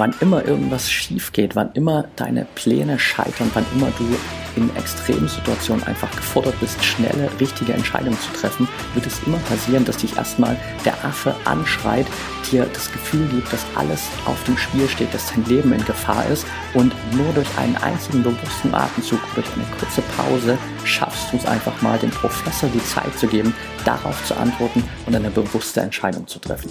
wann immer irgendwas schief geht, wann immer deine Pläne scheitern, wann immer du in extremen Situationen einfach gefordert bist, schnelle, richtige Entscheidungen zu treffen, wird es immer passieren, dass dich erstmal der Affe anschreit, dir das Gefühl gibt, dass alles auf dem Spiel steht, dass dein Leben in Gefahr ist und nur durch einen einzigen bewussten Atemzug, durch eine kurze Pause schaffst du es einfach mal, dem Professor die Zeit zu geben, darauf zu antworten und eine bewusste Entscheidung zu treffen.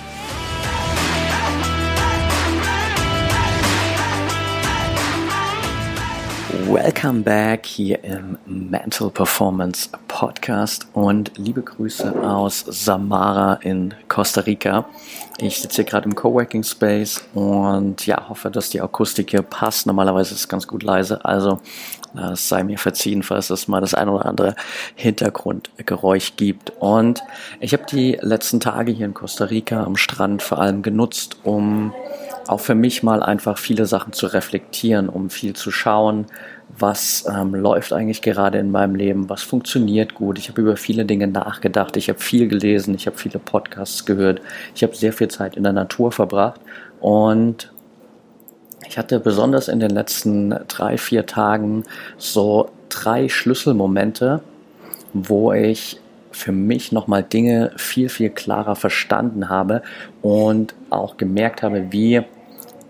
Welcome back hier im Mental Performance Podcast und liebe Grüße aus Samara in Costa Rica. Ich sitze hier gerade im Coworking Space und ja, hoffe, dass die Akustik hier passt. Normalerweise ist es ganz gut leise, also es sei mir verziehen, falls es mal das ein oder andere Hintergrundgeräusch gibt. Und ich habe die letzten Tage hier in Costa Rica am Strand vor allem genutzt, um auch für mich mal einfach viele Sachen zu reflektieren, um viel zu schauen, was ähm, läuft eigentlich gerade in meinem Leben, was funktioniert gut. Ich habe über viele Dinge nachgedacht, ich habe viel gelesen, ich habe viele Podcasts gehört, ich habe sehr viel Zeit in der Natur verbracht. Und ich hatte besonders in den letzten drei, vier Tagen so drei Schlüsselmomente, wo ich für mich nochmal Dinge viel, viel klarer verstanden habe und auch gemerkt habe, wie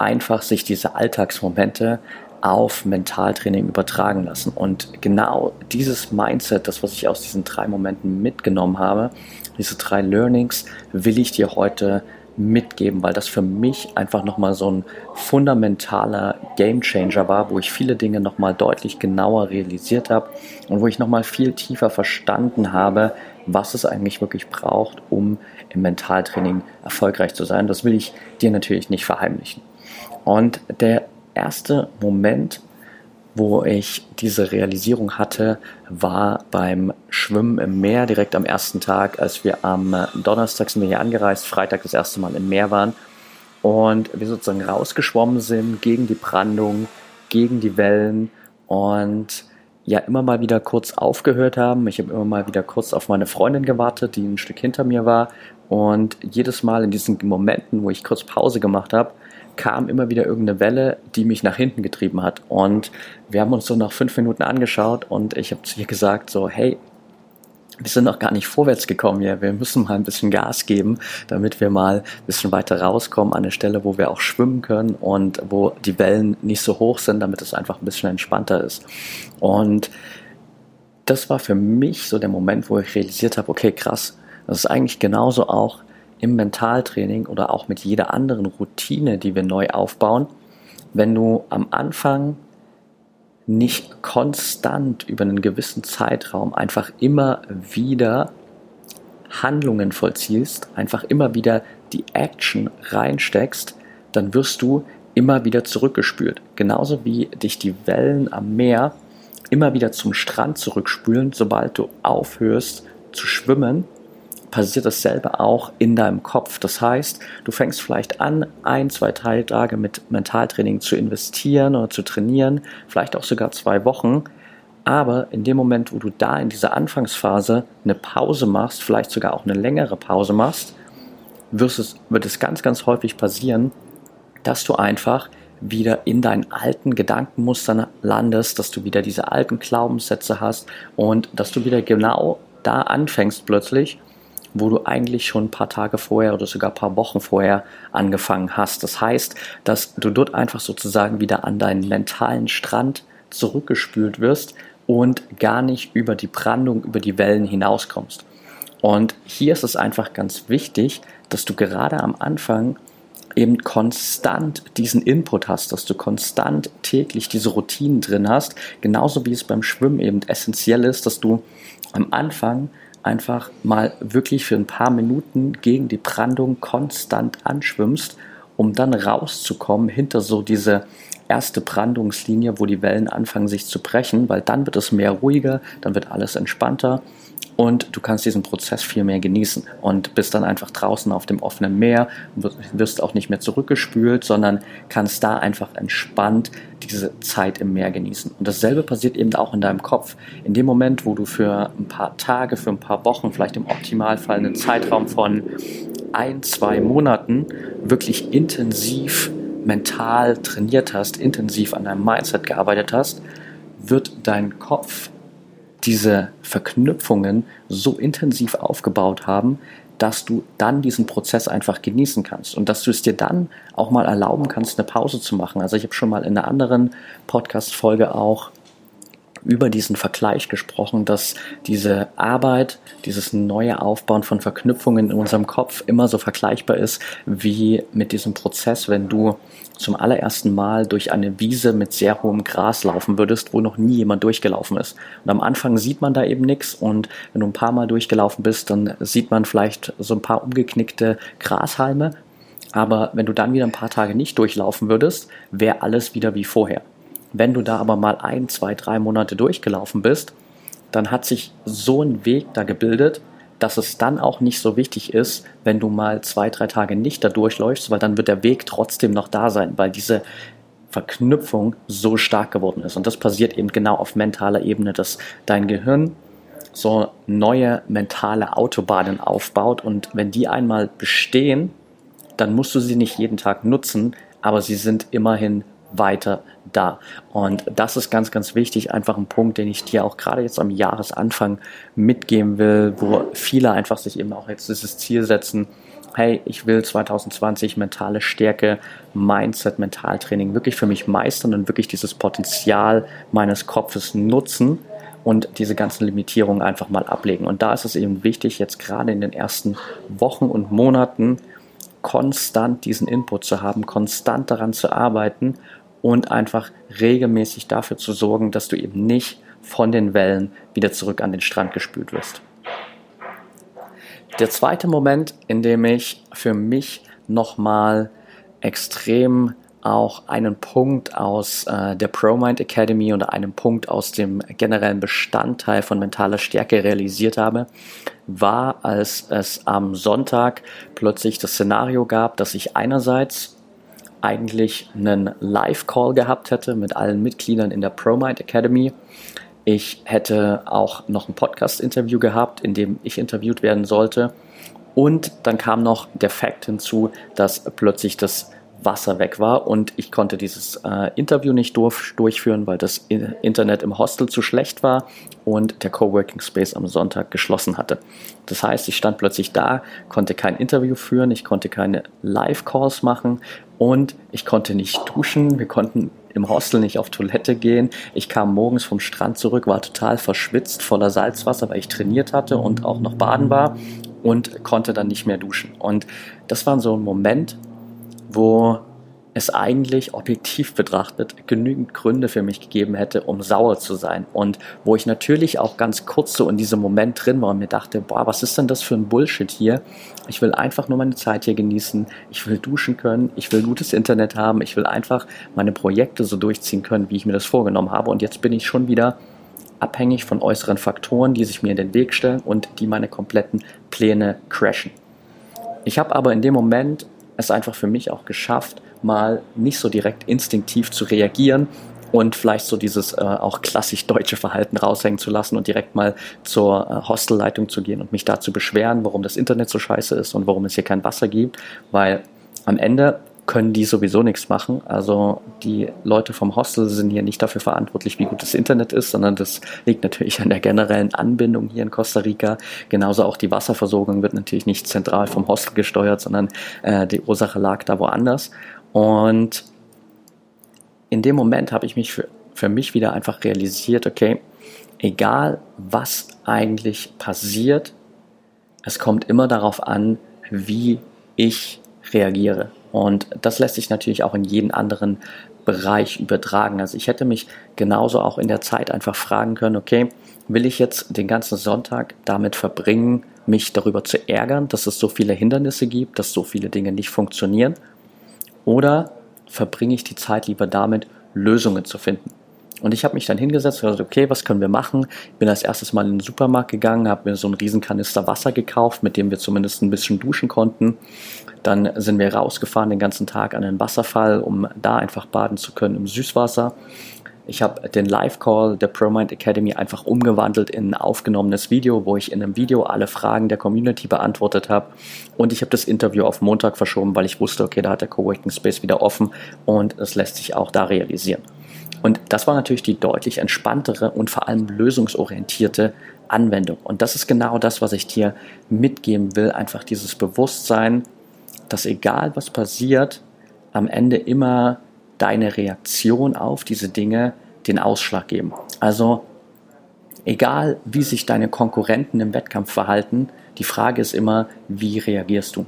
einfach sich diese Alltagsmomente auf Mentaltraining übertragen lassen. Und genau dieses Mindset, das, was ich aus diesen drei Momenten mitgenommen habe, diese drei Learnings, will ich dir heute mitgeben, weil das für mich einfach nochmal so ein fundamentaler Gamechanger war, wo ich viele Dinge nochmal deutlich genauer realisiert habe und wo ich nochmal viel tiefer verstanden habe, was es eigentlich wirklich braucht, um im Mentaltraining erfolgreich zu sein. Das will ich dir natürlich nicht verheimlichen. Und der erste Moment, wo ich diese Realisierung hatte, war beim Schwimmen im Meer direkt am ersten Tag, als wir am Donnerstag sind wir hier angereist, Freitag das erste Mal im Meer waren und wir sozusagen rausgeschwommen sind gegen die Brandung, gegen die Wellen und ja immer mal wieder kurz aufgehört haben. Ich habe immer mal wieder kurz auf meine Freundin gewartet, die ein Stück hinter mir war und jedes Mal in diesen Momenten, wo ich kurz Pause gemacht habe, kam immer wieder irgendeine Welle, die mich nach hinten getrieben hat. Und wir haben uns so nach fünf Minuten angeschaut und ich habe zu ihr gesagt, so, hey, wir sind noch gar nicht vorwärts gekommen hier. Wir müssen mal ein bisschen Gas geben, damit wir mal ein bisschen weiter rauskommen an eine Stelle, wo wir auch schwimmen können und wo die Wellen nicht so hoch sind, damit es einfach ein bisschen entspannter ist. Und das war für mich so der Moment, wo ich realisiert habe, okay, krass, das ist eigentlich genauso auch im Mentaltraining oder auch mit jeder anderen Routine, die wir neu aufbauen, wenn du am Anfang nicht konstant über einen gewissen Zeitraum einfach immer wieder Handlungen vollziehst, einfach immer wieder die Action reinsteckst, dann wirst du immer wieder zurückgespült. Genauso wie dich die Wellen am Meer immer wieder zum Strand zurückspülen, sobald du aufhörst zu schwimmen passiert dasselbe auch in deinem Kopf. Das heißt, du fängst vielleicht an, ein, zwei, drei Tage mit Mentaltraining zu investieren oder zu trainieren, vielleicht auch sogar zwei Wochen. Aber in dem Moment, wo du da in dieser Anfangsphase eine Pause machst, vielleicht sogar auch eine längere Pause machst, wird es, wird es ganz, ganz häufig passieren, dass du einfach wieder in deinen alten Gedankenmustern landest, dass du wieder diese alten Glaubenssätze hast und dass du wieder genau da anfängst plötzlich, wo du eigentlich schon ein paar Tage vorher oder sogar ein paar Wochen vorher angefangen hast. Das heißt, dass du dort einfach sozusagen wieder an deinen mentalen Strand zurückgespült wirst und gar nicht über die Brandung, über die Wellen hinauskommst. Und hier ist es einfach ganz wichtig, dass du gerade am Anfang eben konstant diesen Input hast, dass du konstant täglich diese Routinen drin hast, genauso wie es beim Schwimmen eben essentiell ist, dass du am Anfang einfach mal wirklich für ein paar Minuten gegen die Brandung konstant anschwimmst um dann rauszukommen hinter so diese erste Brandungslinie, wo die Wellen anfangen sich zu brechen, weil dann wird es mehr ruhiger, dann wird alles entspannter und du kannst diesen Prozess viel mehr genießen und bist dann einfach draußen auf dem offenen Meer, wirst auch nicht mehr zurückgespült, sondern kannst da einfach entspannt diese Zeit im Meer genießen. Und dasselbe passiert eben auch in deinem Kopf. In dem Moment, wo du für ein paar Tage, für ein paar Wochen, vielleicht im Optimalfall einen Zeitraum von ein, zwei Monaten wirklich intensiv mental trainiert hast, intensiv an deinem Mindset gearbeitet hast, wird dein Kopf diese Verknüpfungen so intensiv aufgebaut haben, dass du dann diesen Prozess einfach genießen kannst und dass du es dir dann auch mal erlauben kannst, eine Pause zu machen. Also ich habe schon mal in einer anderen Podcast-Folge auch über diesen Vergleich gesprochen, dass diese Arbeit, dieses neue Aufbauen von Verknüpfungen in unserem Kopf immer so vergleichbar ist wie mit diesem Prozess, wenn du zum allerersten Mal durch eine Wiese mit sehr hohem Gras laufen würdest, wo noch nie jemand durchgelaufen ist. Und am Anfang sieht man da eben nichts und wenn du ein paar Mal durchgelaufen bist, dann sieht man vielleicht so ein paar umgeknickte Grashalme. Aber wenn du dann wieder ein paar Tage nicht durchlaufen würdest, wäre alles wieder wie vorher. Wenn du da aber mal ein, zwei, drei Monate durchgelaufen bist, dann hat sich so ein Weg da gebildet, dass es dann auch nicht so wichtig ist, wenn du mal zwei, drei Tage nicht da durchläufst, weil dann wird der Weg trotzdem noch da sein, weil diese Verknüpfung so stark geworden ist. Und das passiert eben genau auf mentaler Ebene, dass dein Gehirn so neue mentale Autobahnen aufbaut und wenn die einmal bestehen, dann musst du sie nicht jeden Tag nutzen, aber sie sind immerhin weiter da. Und das ist ganz, ganz wichtig, einfach ein Punkt, den ich dir auch gerade jetzt am Jahresanfang mitgeben will, wo viele einfach sich eben auch jetzt dieses Ziel setzen, hey, ich will 2020 mentale Stärke, Mindset, Mentaltraining wirklich für mich meistern und wirklich dieses Potenzial meines Kopfes nutzen und diese ganzen Limitierungen einfach mal ablegen. Und da ist es eben wichtig, jetzt gerade in den ersten Wochen und Monaten konstant diesen Input zu haben, konstant daran zu arbeiten und einfach regelmäßig dafür zu sorgen, dass du eben nicht von den Wellen wieder zurück an den Strand gespült wirst. Der zweite Moment, in dem ich für mich nochmal extrem auch einen Punkt aus äh, der ProMind Academy oder einen Punkt aus dem generellen Bestandteil von mentaler Stärke realisiert habe, war, als es am Sonntag plötzlich das Szenario gab, dass ich einerseits eigentlich einen Live-Call gehabt hätte mit allen Mitgliedern in der ProMind Academy. Ich hätte auch noch ein Podcast-Interview gehabt, in dem ich interviewt werden sollte. Und dann kam noch der Fakt hinzu, dass plötzlich das Wasser weg war und ich konnte dieses äh, Interview nicht durch, durchführen, weil das Internet im Hostel zu schlecht war und der Coworking Space am Sonntag geschlossen hatte. Das heißt, ich stand plötzlich da, konnte kein Interview führen, ich konnte keine Live-Calls machen und ich konnte nicht duschen. Wir konnten im Hostel nicht auf Toilette gehen. Ich kam morgens vom Strand zurück, war total verschwitzt, voller Salzwasser, weil ich trainiert hatte und auch noch baden war und konnte dann nicht mehr duschen. Und das war so ein Moment, wo es eigentlich objektiv betrachtet genügend Gründe für mich gegeben hätte, um sauer zu sein. Und wo ich natürlich auch ganz kurz so in diesem Moment drin war und mir dachte, boah, was ist denn das für ein Bullshit hier? Ich will einfach nur meine Zeit hier genießen. Ich will duschen können. Ich will gutes Internet haben. Ich will einfach meine Projekte so durchziehen können, wie ich mir das vorgenommen habe. Und jetzt bin ich schon wieder abhängig von äußeren Faktoren, die sich mir in den Weg stellen und die meine kompletten Pläne crashen. Ich habe aber in dem Moment es einfach für mich auch geschafft, mal nicht so direkt instinktiv zu reagieren und vielleicht so dieses äh, auch klassisch deutsche Verhalten raushängen zu lassen und direkt mal zur äh, Hostelleitung zu gehen und mich da zu beschweren, warum das Internet so scheiße ist und warum es hier kein Wasser gibt, weil am Ende können die sowieso nichts machen. Also die Leute vom Hostel sind hier nicht dafür verantwortlich, wie gut das Internet ist, sondern das liegt natürlich an der generellen Anbindung hier in Costa Rica. Genauso auch die Wasserversorgung wird natürlich nicht zentral vom Hostel gesteuert, sondern äh, die Ursache lag da woanders. Und in dem Moment habe ich mich für, für mich wieder einfach realisiert, okay, egal was eigentlich passiert, es kommt immer darauf an, wie ich reagiere. Und das lässt sich natürlich auch in jeden anderen Bereich übertragen. Also ich hätte mich genauso auch in der Zeit einfach fragen können, okay, will ich jetzt den ganzen Sonntag damit verbringen, mich darüber zu ärgern, dass es so viele Hindernisse gibt, dass so viele Dinge nicht funktionieren? Oder verbringe ich die Zeit lieber damit, Lösungen zu finden? Und ich habe mich dann hingesetzt und gesagt, okay, was können wir machen? Ich bin als erstes mal in den Supermarkt gegangen, habe mir so einen riesen Kanister Wasser gekauft, mit dem wir zumindest ein bisschen duschen konnten. Dann sind wir rausgefahren den ganzen Tag an den Wasserfall, um da einfach baden zu können im Süßwasser. Ich habe den Live-Call der ProMind Academy einfach umgewandelt in ein aufgenommenes Video, wo ich in einem Video alle Fragen der Community beantwortet habe. Und ich habe das Interview auf Montag verschoben, weil ich wusste, okay, da hat der Coworking Space wieder offen und es lässt sich auch da realisieren. Und das war natürlich die deutlich entspanntere und vor allem lösungsorientierte Anwendung. Und das ist genau das, was ich dir mitgeben will. Einfach dieses Bewusstsein, dass egal was passiert, am Ende immer deine Reaktion auf diese Dinge den Ausschlag geben. Also egal wie sich deine Konkurrenten im Wettkampf verhalten, die Frage ist immer, wie reagierst du?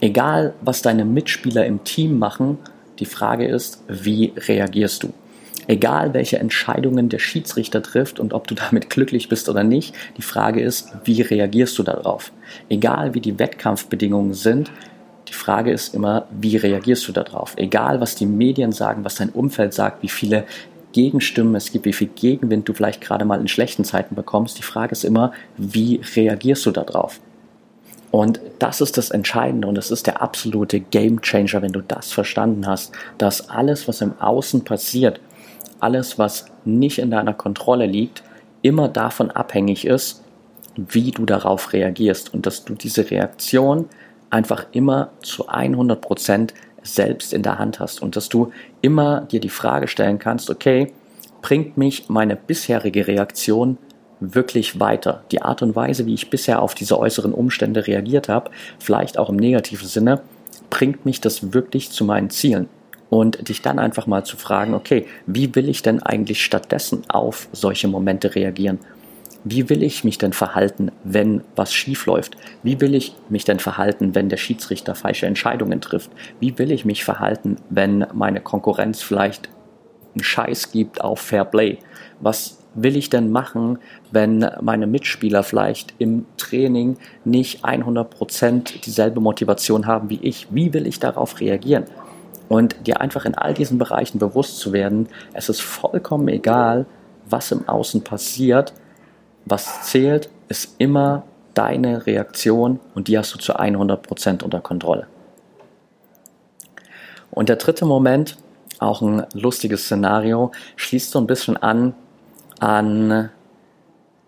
Egal was deine Mitspieler im Team machen, die Frage ist, wie reagierst du? Egal welche Entscheidungen der Schiedsrichter trifft und ob du damit glücklich bist oder nicht, die Frage ist, wie reagierst du darauf? Egal wie die Wettkampfbedingungen sind, Frage ist immer, wie reagierst du darauf? Egal was die Medien sagen, was dein Umfeld sagt, wie viele Gegenstimmen es gibt, wie viel Gegenwind du vielleicht gerade mal in schlechten Zeiten bekommst, die Frage ist immer, wie reagierst du darauf? Und das ist das Entscheidende und das ist der absolute Game Changer, wenn du das verstanden hast, dass alles, was im Außen passiert, alles, was nicht in deiner Kontrolle liegt, immer davon abhängig ist, wie du darauf reagierst und dass du diese Reaktion einfach immer zu 100 Prozent selbst in der Hand hast und dass du immer dir die Frage stellen kannst, okay, bringt mich meine bisherige Reaktion wirklich weiter? Die Art und Weise, wie ich bisher auf diese äußeren Umstände reagiert habe, vielleicht auch im negativen Sinne, bringt mich das wirklich zu meinen Zielen? und dich dann einfach mal zu fragen, okay, wie will ich denn eigentlich stattdessen auf solche Momente reagieren? Wie will ich mich denn verhalten, wenn was schief läuft? Wie will ich mich denn verhalten, wenn der Schiedsrichter falsche Entscheidungen trifft? Wie will ich mich verhalten, wenn meine Konkurrenz vielleicht einen Scheiß gibt auf Fair Play? Was will ich denn machen, wenn meine Mitspieler vielleicht im Training nicht 100% dieselbe Motivation haben wie ich? Wie will ich darauf reagieren? und dir einfach in all diesen Bereichen bewusst zu werden, es ist vollkommen egal, was im Außen passiert, was zählt, ist immer deine Reaktion und die hast du zu 100% unter Kontrolle. Und der dritte Moment, auch ein lustiges Szenario, schließt so ein bisschen an an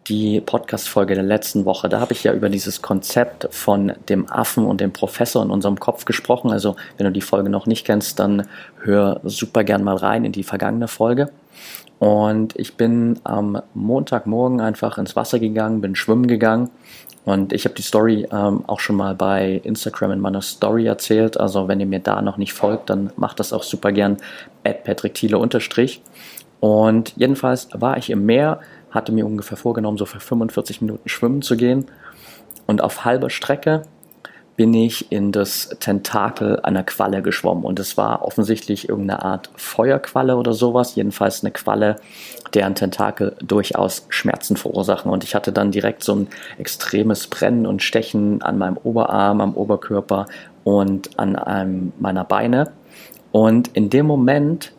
die Podcast-Folge der letzten Woche. Da habe ich ja über dieses Konzept von dem Affen und dem Professor in unserem Kopf gesprochen. Also, wenn du die Folge noch nicht kennst, dann hör super gern mal rein in die vergangene Folge. Und ich bin am Montagmorgen einfach ins Wasser gegangen, bin schwimmen gegangen. Und ich habe die Story ähm, auch schon mal bei Instagram in meiner Story erzählt. Also wenn ihr mir da noch nicht folgt, dann macht das auch super gern at Patrick Thiele unterstrich. Und jedenfalls war ich im Meer, hatte mir ungefähr vorgenommen, so für 45 Minuten schwimmen zu gehen. Und auf halber Strecke bin ich in das Tentakel einer Qualle geschwommen. Und es war offensichtlich irgendeine Art Feuerqualle oder sowas. Jedenfalls eine Qualle, deren Tentakel durchaus Schmerzen verursachen. Und ich hatte dann direkt so ein extremes Brennen und Stechen an meinem Oberarm, am Oberkörper und an einem meiner Beine. Und in dem Moment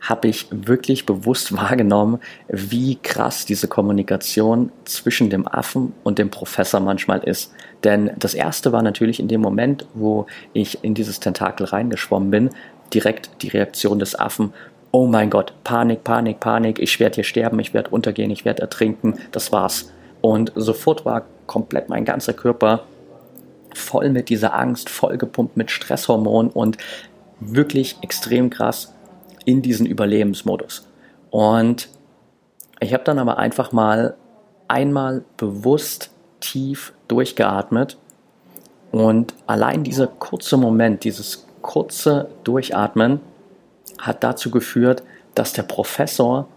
habe ich wirklich bewusst wahrgenommen, wie krass diese Kommunikation zwischen dem Affen und dem Professor manchmal ist. Denn das erste war natürlich in dem Moment, wo ich in dieses Tentakel reingeschwommen bin, direkt die Reaktion des Affen. Oh mein Gott, Panik, Panik, Panik, ich werde hier sterben, ich werde untergehen, ich werde ertrinken, das war's. Und sofort war komplett mein ganzer Körper voll mit dieser Angst, vollgepumpt mit Stresshormonen und wirklich extrem krass in diesen Überlebensmodus. Und ich habe dann aber einfach mal einmal bewusst tief durchgeatmet und allein dieser kurze Moment, dieses kurze Durchatmen hat dazu geführt, dass der Professor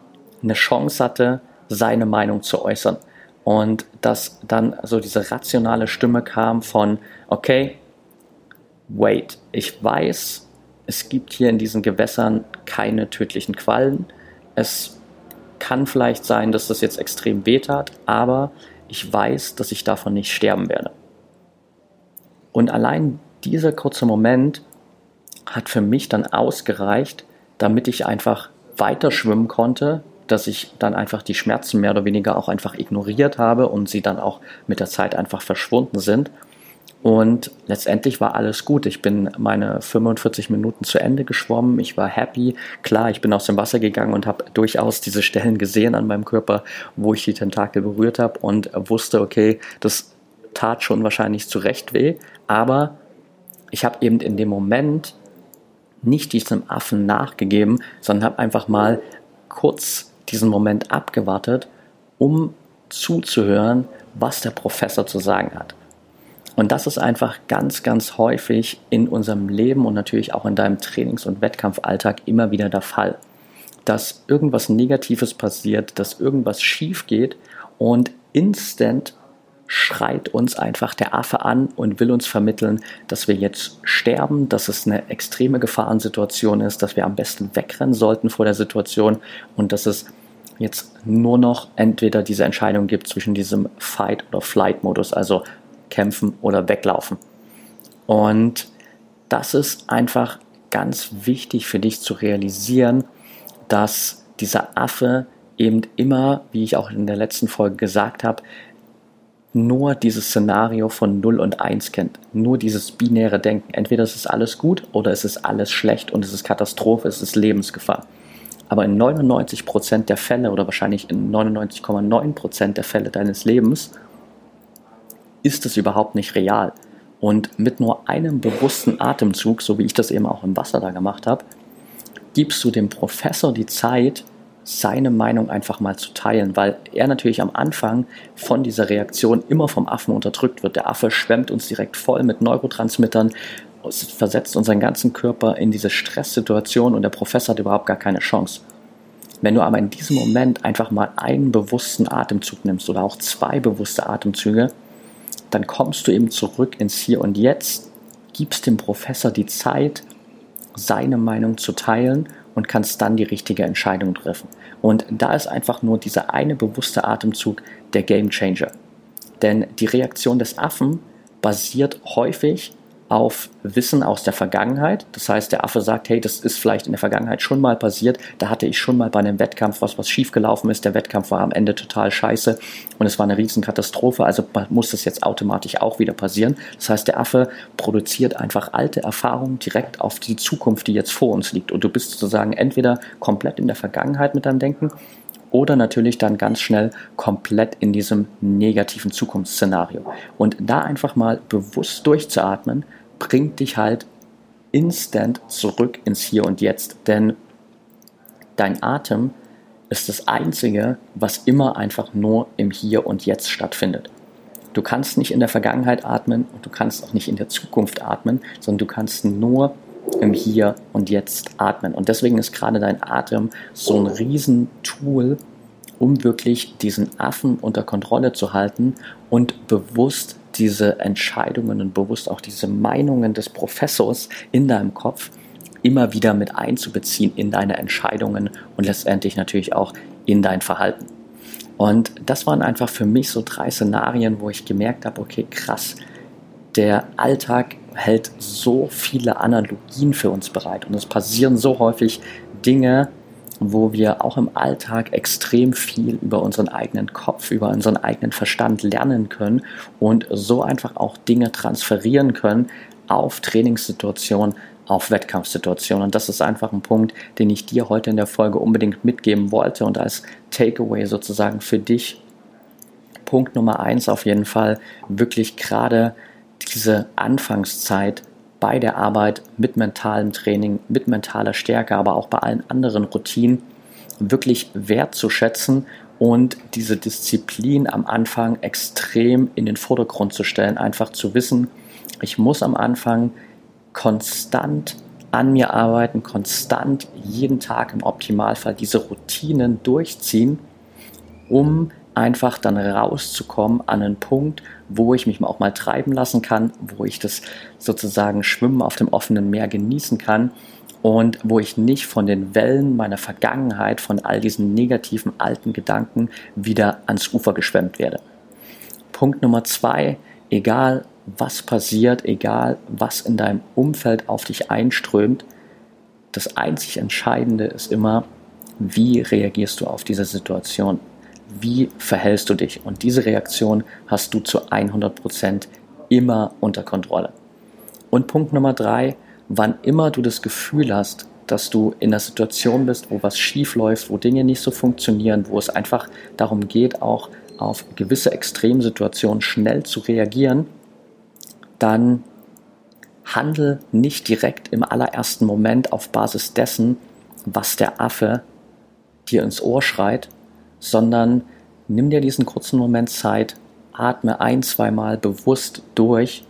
eine Chance hatte, seine Meinung zu äußern. Und dass dann so diese rationale Stimme kam von, okay, wait, ich weiß, es gibt hier in diesen Gewässern keine tödlichen Quallen. Es kann vielleicht sein, dass das jetzt extrem weh tat, aber ich weiß, dass ich davon nicht sterben werde. Und allein dieser kurze Moment hat für mich dann ausgereicht, damit ich einfach weiter schwimmen konnte, dass ich dann einfach die Schmerzen mehr oder weniger auch einfach ignoriert habe und sie dann auch mit der Zeit einfach verschwunden sind. Und letztendlich war alles gut. Ich bin meine 45 Minuten zu Ende geschwommen. Ich war happy. Klar, ich bin aus dem Wasser gegangen und habe durchaus diese Stellen gesehen an meinem Körper, wo ich die Tentakel berührt habe und wusste, okay, das tat schon wahrscheinlich zu Recht weh. Aber ich habe eben in dem Moment nicht diesem Affen nachgegeben, sondern habe einfach mal kurz diesen Moment abgewartet, um zuzuhören, was der Professor zu sagen hat. Und das ist einfach ganz, ganz häufig in unserem Leben und natürlich auch in deinem Trainings- und Wettkampfalltag immer wieder der Fall. Dass irgendwas Negatives passiert, dass irgendwas schief geht und instant schreit uns einfach der Affe an und will uns vermitteln, dass wir jetzt sterben, dass es eine extreme Gefahrensituation ist, dass wir am besten wegrennen sollten vor der Situation und dass es jetzt nur noch entweder diese Entscheidung gibt zwischen diesem Fight- oder Flight-Modus, also kämpfen oder weglaufen. Und das ist einfach ganz wichtig für dich zu realisieren, dass dieser Affe eben immer, wie ich auch in der letzten Folge gesagt habe, nur dieses Szenario von 0 und 1 kennt. Nur dieses binäre Denken. Entweder es ist alles gut oder es ist alles schlecht und es ist Katastrophe, es ist Lebensgefahr. Aber in 99% der Fälle oder wahrscheinlich in 99,9% der Fälle deines Lebens ist es überhaupt nicht real. Und mit nur einem bewussten Atemzug, so wie ich das eben auch im Wasser da gemacht habe, gibst du dem Professor die Zeit, seine Meinung einfach mal zu teilen, weil er natürlich am Anfang von dieser Reaktion immer vom Affen unterdrückt wird. Der Affe schwemmt uns direkt voll mit Neurotransmittern, versetzt unseren ganzen Körper in diese Stresssituation und der Professor hat überhaupt gar keine Chance. Wenn du aber in diesem Moment einfach mal einen bewussten Atemzug nimmst oder auch zwei bewusste Atemzüge, dann kommst du eben zurück ins Hier und Jetzt, gibst dem Professor die Zeit, seine Meinung zu teilen und kannst dann die richtige Entscheidung treffen. Und da ist einfach nur dieser eine bewusste Atemzug der Game Changer. Denn die Reaktion des Affen basiert häufig auf Wissen aus der Vergangenheit. Das heißt, der Affe sagt, hey, das ist vielleicht in der Vergangenheit schon mal passiert. Da hatte ich schon mal bei einem Wettkampf was, was schiefgelaufen ist. Der Wettkampf war am Ende total scheiße und es war eine Riesenkatastrophe. Also muss das jetzt automatisch auch wieder passieren. Das heißt, der Affe produziert einfach alte Erfahrungen direkt auf die Zukunft, die jetzt vor uns liegt. Und du bist sozusagen entweder komplett in der Vergangenheit mit deinem Denken oder natürlich dann ganz schnell komplett in diesem negativen Zukunftsszenario. Und da einfach mal bewusst durchzuatmen, bringt dich halt instant zurück ins Hier und Jetzt. Denn dein Atem ist das Einzige, was immer einfach nur im Hier und Jetzt stattfindet. Du kannst nicht in der Vergangenheit atmen und du kannst auch nicht in der Zukunft atmen, sondern du kannst nur im Hier und Jetzt atmen. Und deswegen ist gerade dein Atem so ein Riesentool, um wirklich diesen Affen unter Kontrolle zu halten und bewusst diese Entscheidungen und bewusst auch diese Meinungen des Professors in deinem Kopf immer wieder mit einzubeziehen in deine Entscheidungen und letztendlich natürlich auch in dein Verhalten. Und das waren einfach für mich so drei Szenarien, wo ich gemerkt habe, okay, krass, der Alltag hält so viele Analogien für uns bereit und es passieren so häufig Dinge, wo wir auch im Alltag extrem viel über unseren eigenen Kopf, über unseren eigenen Verstand lernen können und so einfach auch Dinge transferieren können auf Trainingssituationen, auf Wettkampfsituationen. Und das ist einfach ein Punkt, den ich dir heute in der Folge unbedingt mitgeben wollte und als Takeaway sozusagen für dich. Punkt Nummer eins auf jeden Fall, wirklich gerade diese Anfangszeit bei der Arbeit mit mentalem Training, mit mentaler Stärke, aber auch bei allen anderen Routinen wirklich wertzuschätzen und diese Disziplin am Anfang extrem in den Vordergrund zu stellen. Einfach zu wissen, ich muss am Anfang konstant an mir arbeiten, konstant jeden Tag im Optimalfall diese Routinen durchziehen, um einfach dann rauszukommen an einen Punkt, wo ich mich auch mal treiben lassen kann, wo ich das sozusagen Schwimmen auf dem offenen Meer genießen kann und wo ich nicht von den Wellen meiner Vergangenheit, von all diesen negativen alten Gedanken wieder ans Ufer geschwemmt werde. Punkt Nummer zwei, egal was passiert, egal was in deinem Umfeld auf dich einströmt. Das einzig Entscheidende ist immer, wie reagierst du auf diese Situation? Wie verhältst du dich? Und diese Reaktion hast du zu 100% immer unter Kontrolle. Und Punkt Nummer drei, wann immer du das Gefühl hast, dass du in einer Situation bist, wo was schief läuft, wo Dinge nicht so funktionieren, wo es einfach darum geht, auch auf gewisse Extremsituationen schnell zu reagieren, dann handel nicht direkt im allerersten Moment auf Basis dessen, was der Affe dir ins Ohr schreit, sondern nimm dir diesen kurzen Moment Zeit, atme ein, zweimal bewusst durch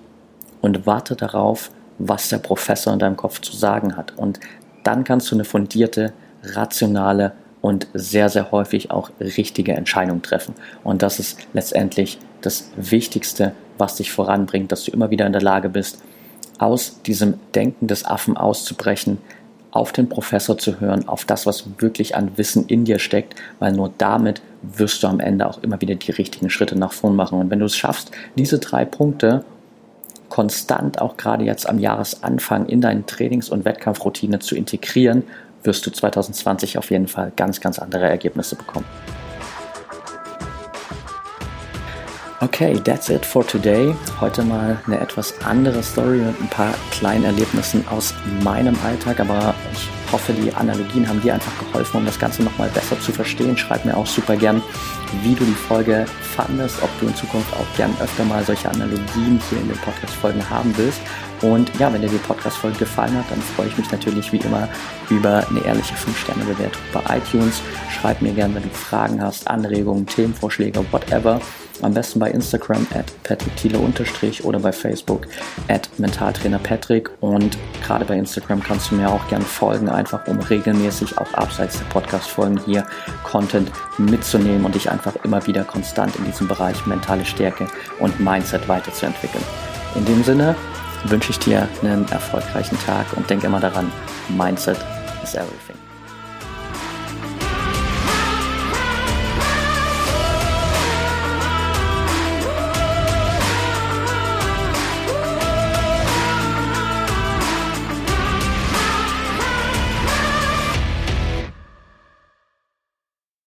und warte darauf, was der Professor in deinem Kopf zu sagen hat. Und dann kannst du eine fundierte, rationale und sehr, sehr häufig auch richtige Entscheidung treffen. Und das ist letztendlich das Wichtigste, was dich voranbringt, dass du immer wieder in der Lage bist, aus diesem Denken des Affen auszubrechen, auf den Professor zu hören, auf das, was wirklich an Wissen in dir steckt, weil nur damit wirst du am Ende auch immer wieder die richtigen Schritte nach vorn machen. Und wenn du es schaffst, diese drei Punkte konstant auch gerade jetzt am Jahresanfang in deine Trainings- und Wettkampfroutine zu integrieren, wirst du 2020 auf jeden Fall ganz, ganz andere Ergebnisse bekommen. Okay, that's it for today. Heute mal eine etwas andere Story mit ein paar kleinen Erlebnissen aus meinem Alltag, aber ich hoffe, die Analogien haben dir einfach geholfen, um das Ganze nochmal besser zu verstehen. Schreib mir auch super gern, wie du die Folge fandest, ob du in Zukunft auch gern öfter mal solche Analogien hier in den Podcast-Folgen haben willst. Und ja, wenn dir die Podcast-Folge gefallen hat, dann freue ich mich natürlich wie immer über eine ehrliche 5-Sterne-Bewertung bei iTunes. Schreib mir gern, wenn du Fragen hast, Anregungen, Themenvorschläge, whatever. Am besten bei Instagram at patrickthiele oder bei Facebook at mentaltrainerpatrick. Und gerade bei Instagram kannst du mir auch gerne folgen, einfach um regelmäßig auch abseits der Podcast-Folgen hier Content mitzunehmen und dich einfach immer wieder konstant in diesem Bereich mentale Stärke und Mindset weiterzuentwickeln. In dem Sinne, wünsche ich dir einen erfolgreichen Tag und denke immer daran, Mindset is everything.